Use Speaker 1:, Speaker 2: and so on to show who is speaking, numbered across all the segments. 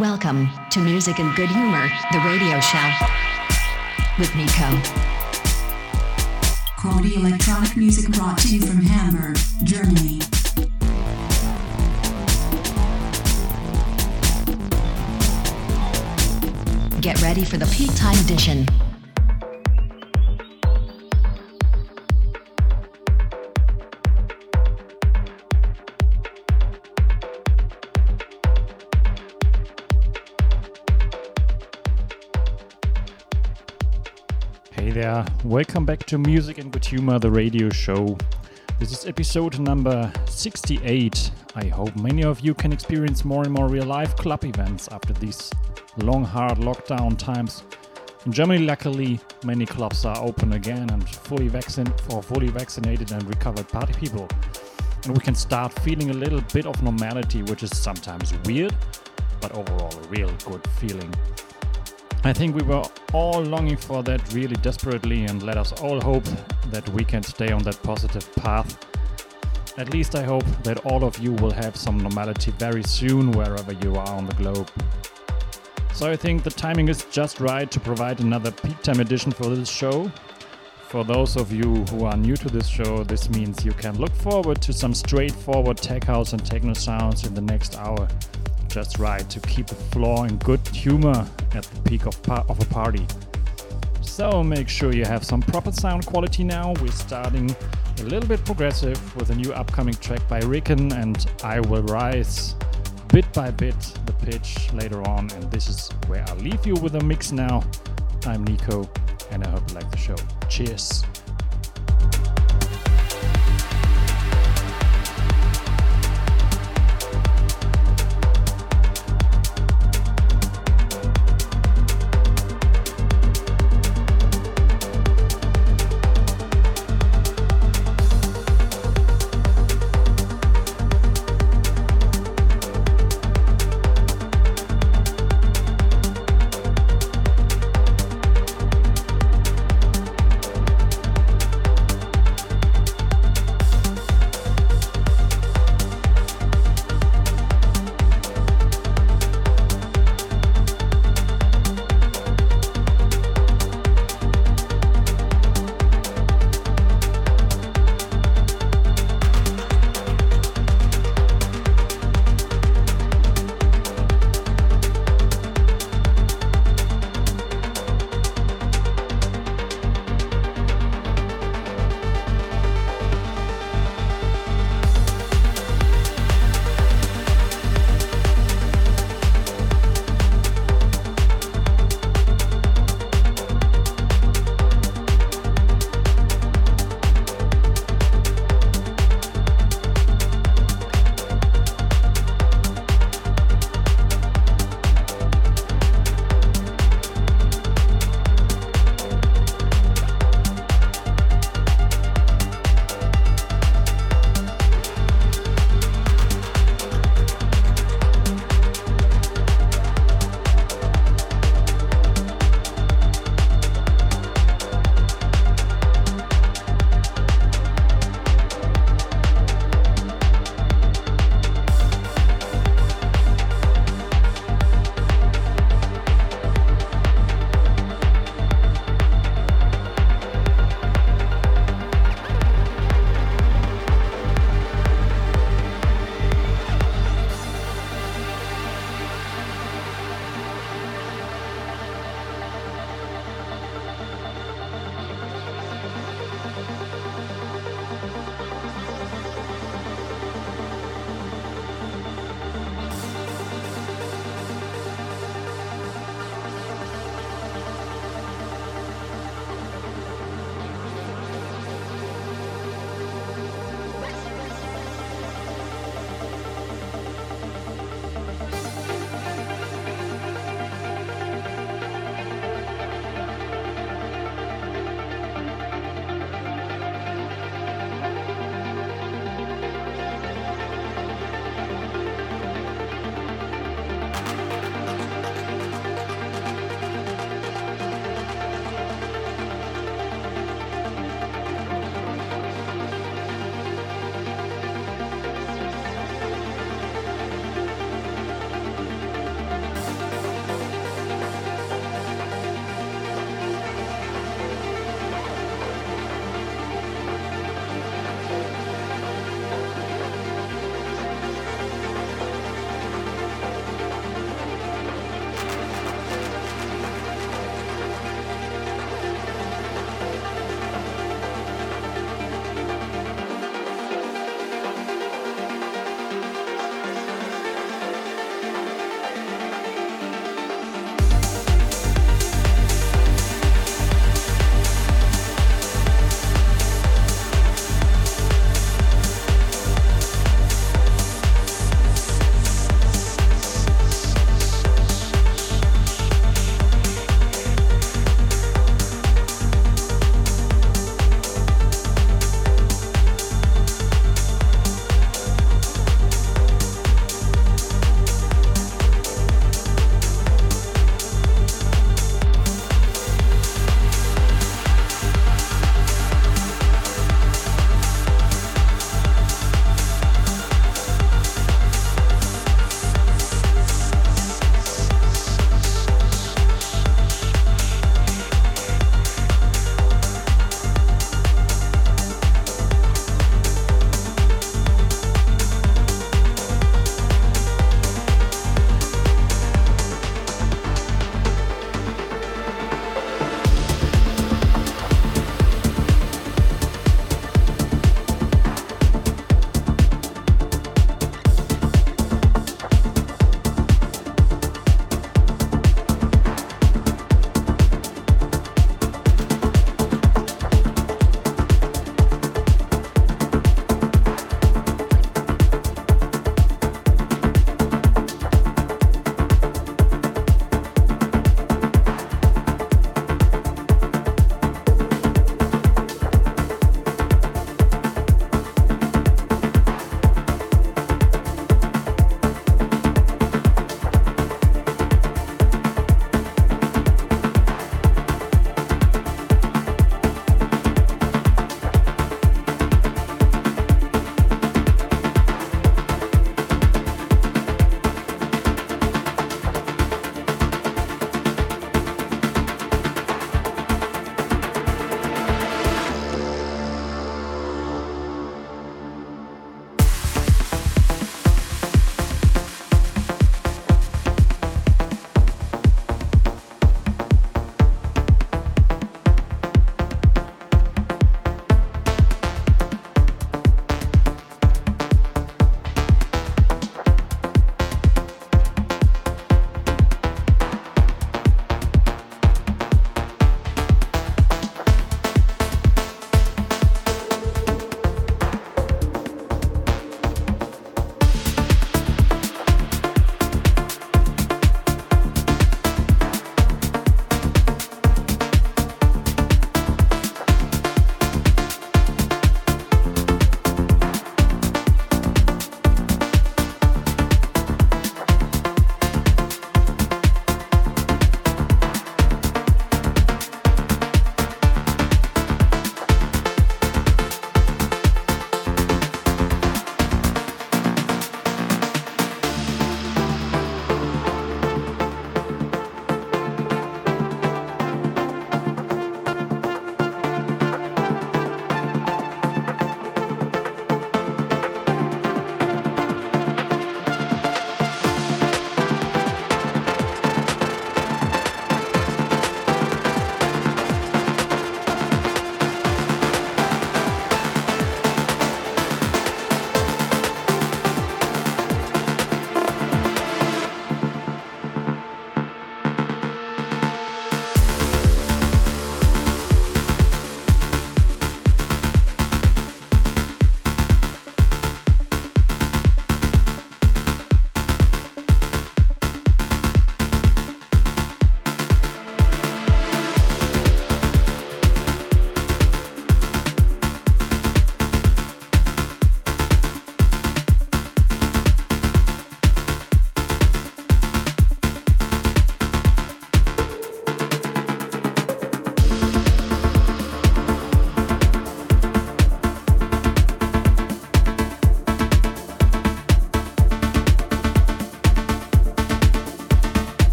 Speaker 1: Welcome to Music and Good Humor, the radio show with Nico.
Speaker 2: Quality electronic music brought to you from Hamburg, Germany.
Speaker 1: Get ready for the peak time edition.
Speaker 3: Welcome back to Music and Good Humor, the radio show. This is episode number 68. I hope many of you can experience more and more real life club events after these long, hard lockdown times. In Germany, luckily, many clubs are open again and fully vaccinated for fully vaccinated and recovered party people. And we can start feeling a little bit of normality, which is sometimes weird, but overall a real good feeling. I think we were all longing for that really desperately, and let us all hope that we can stay on that positive path. At least I hope that all of you will have some normality very soon wherever you are on the globe. So I think the timing is just right to provide another peak time edition for this show. For those of you who are new to this show, this means you can look forward to some straightforward tech house and techno sounds in the next hour just right to keep the floor in good humor at the peak of, of a party. So make sure you have some proper sound quality now. We're starting a little bit progressive with a new upcoming track by Ricken, and I will rise bit by bit the pitch later on. And this is where I'll leave you with a mix now. I'm Nico, and I hope you like the show. Cheers.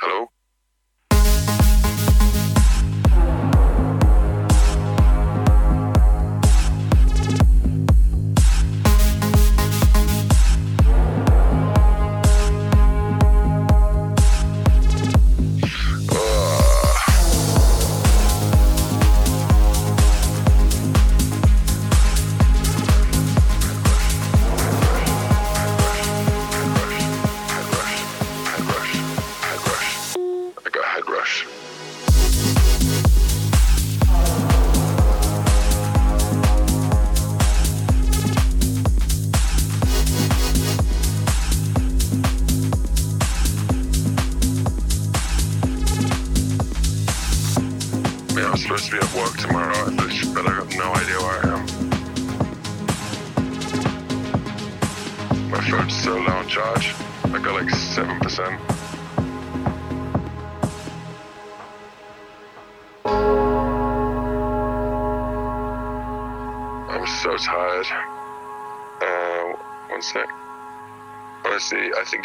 Speaker 4: Hello?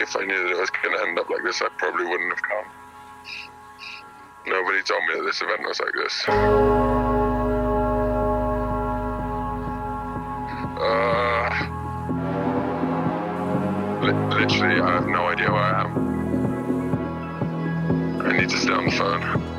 Speaker 4: if I knew that it was going to end up like this, I probably wouldn't have come. Nobody told me that this event was like this. Uh, li- literally, I have no idea where I am. I need to stay on the phone.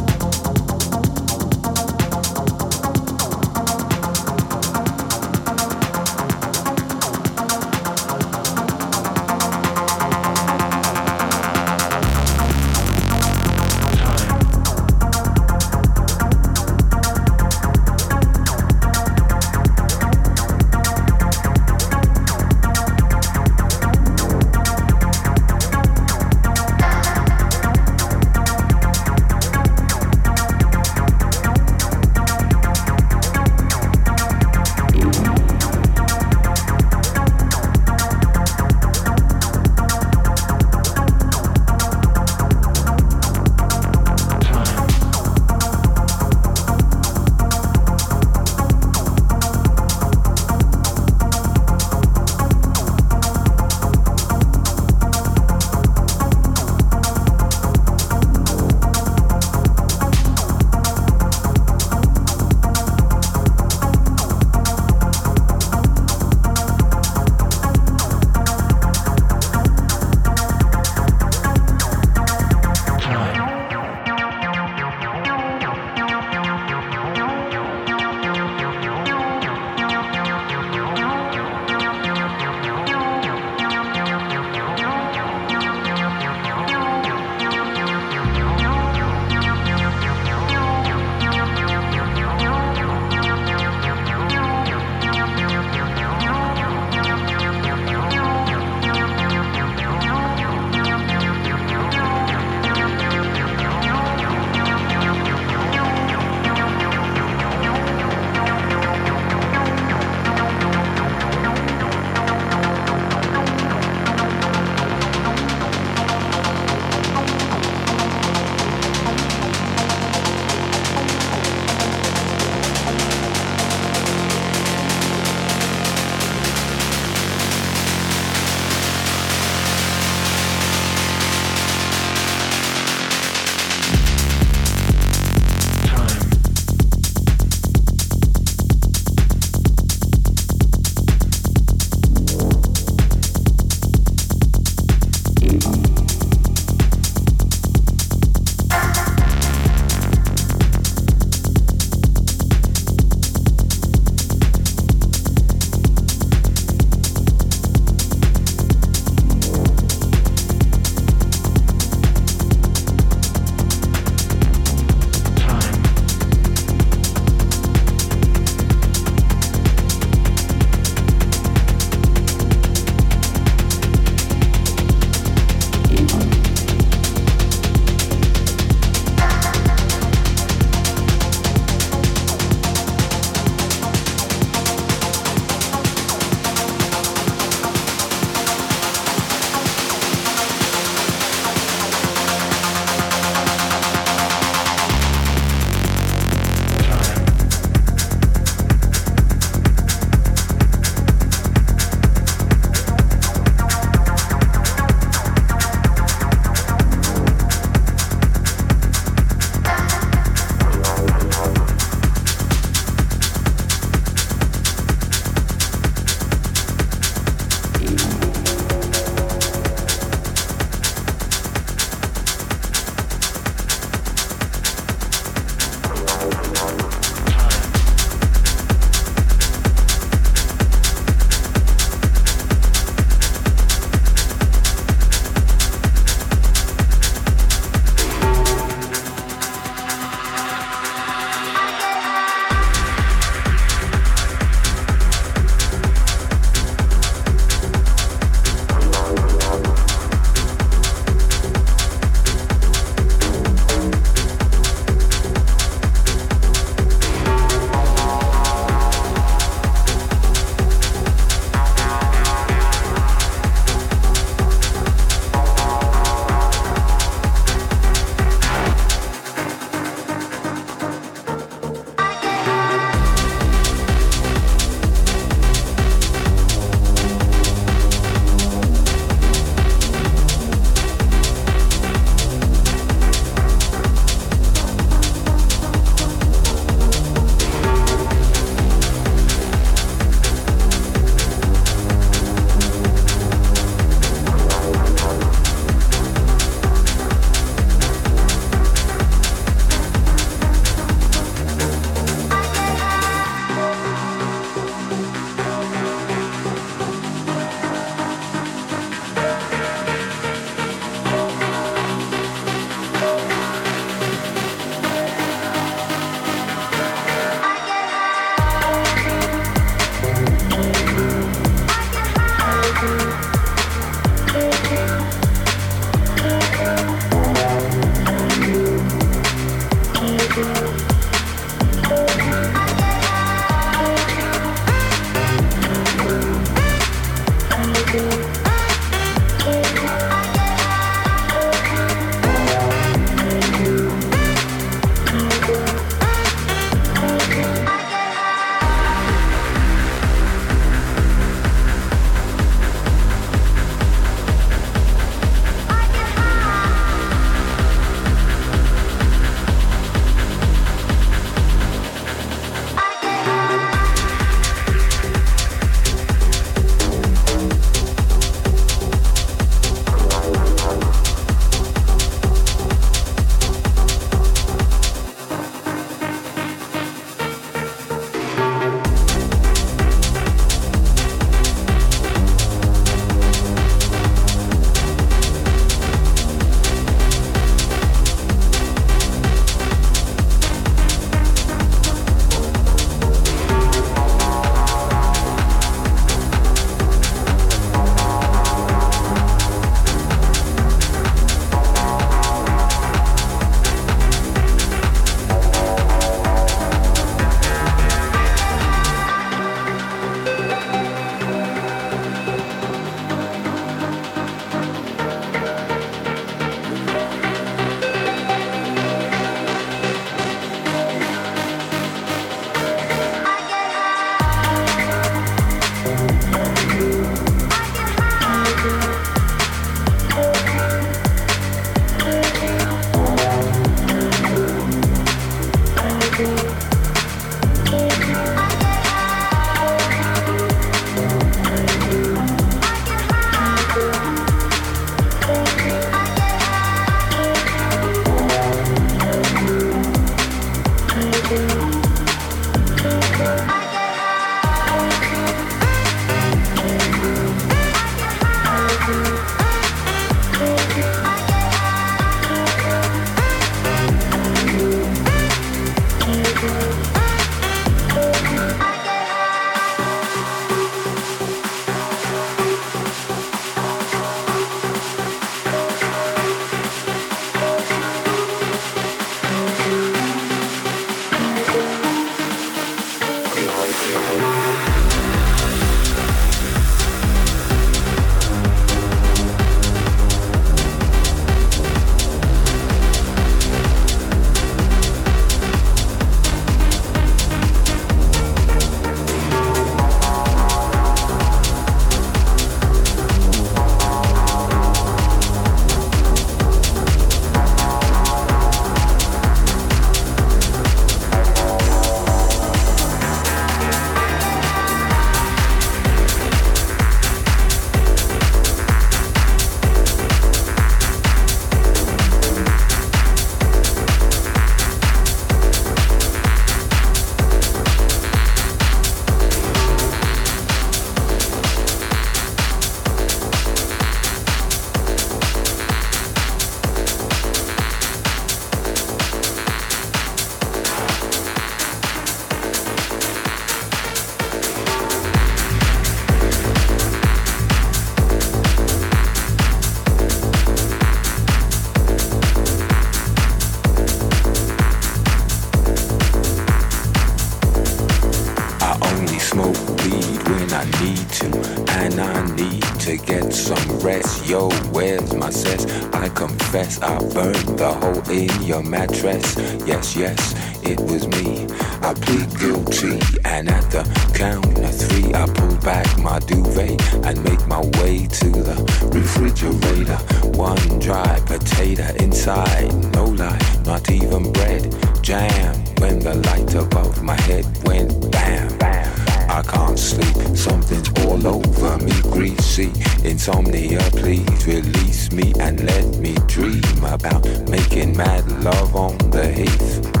Speaker 5: Refrigerator. One dry potato inside, no lie, not even bread. Jam when the light above my head went bam. bam. I can't sleep, something's all over me, greasy. Insomnia, please release me and let me dream about making mad love on the heath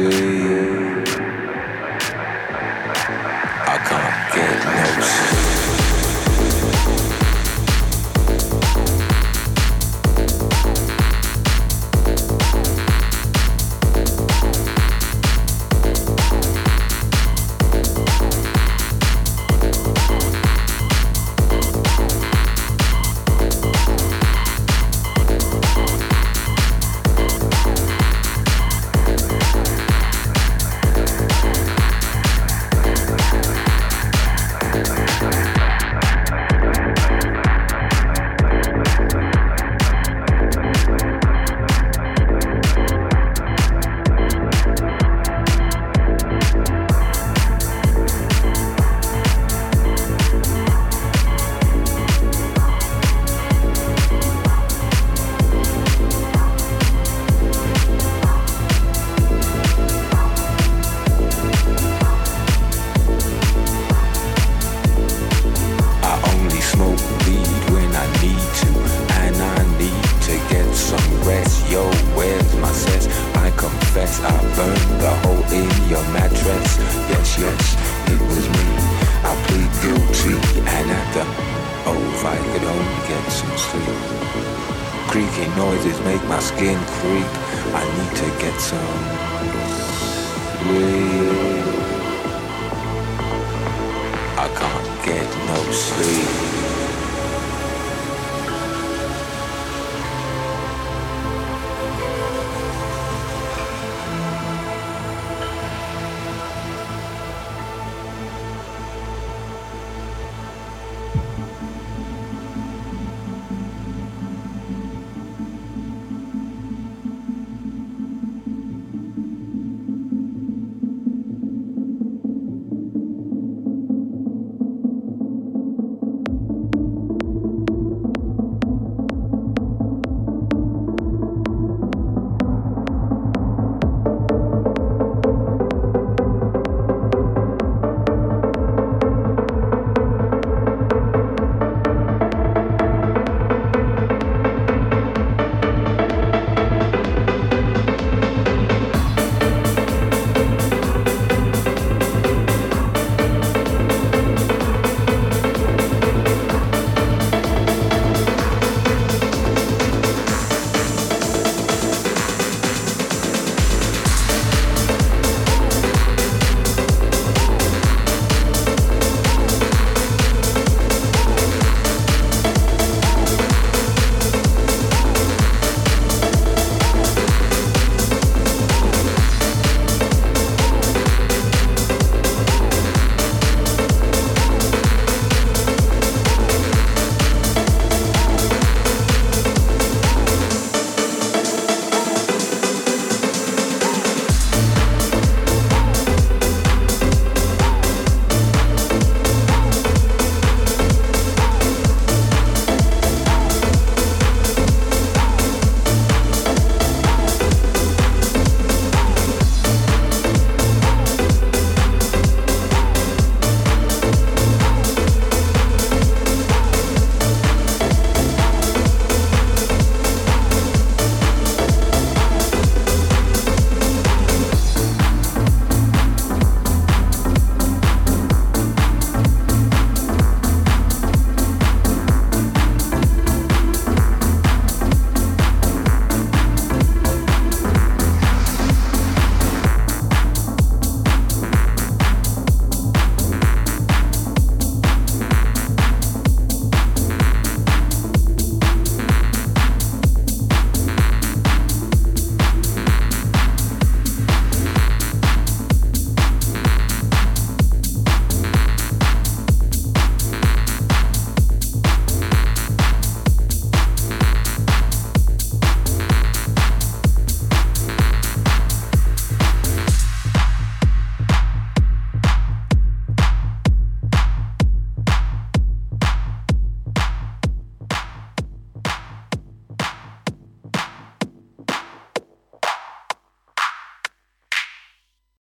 Speaker 5: I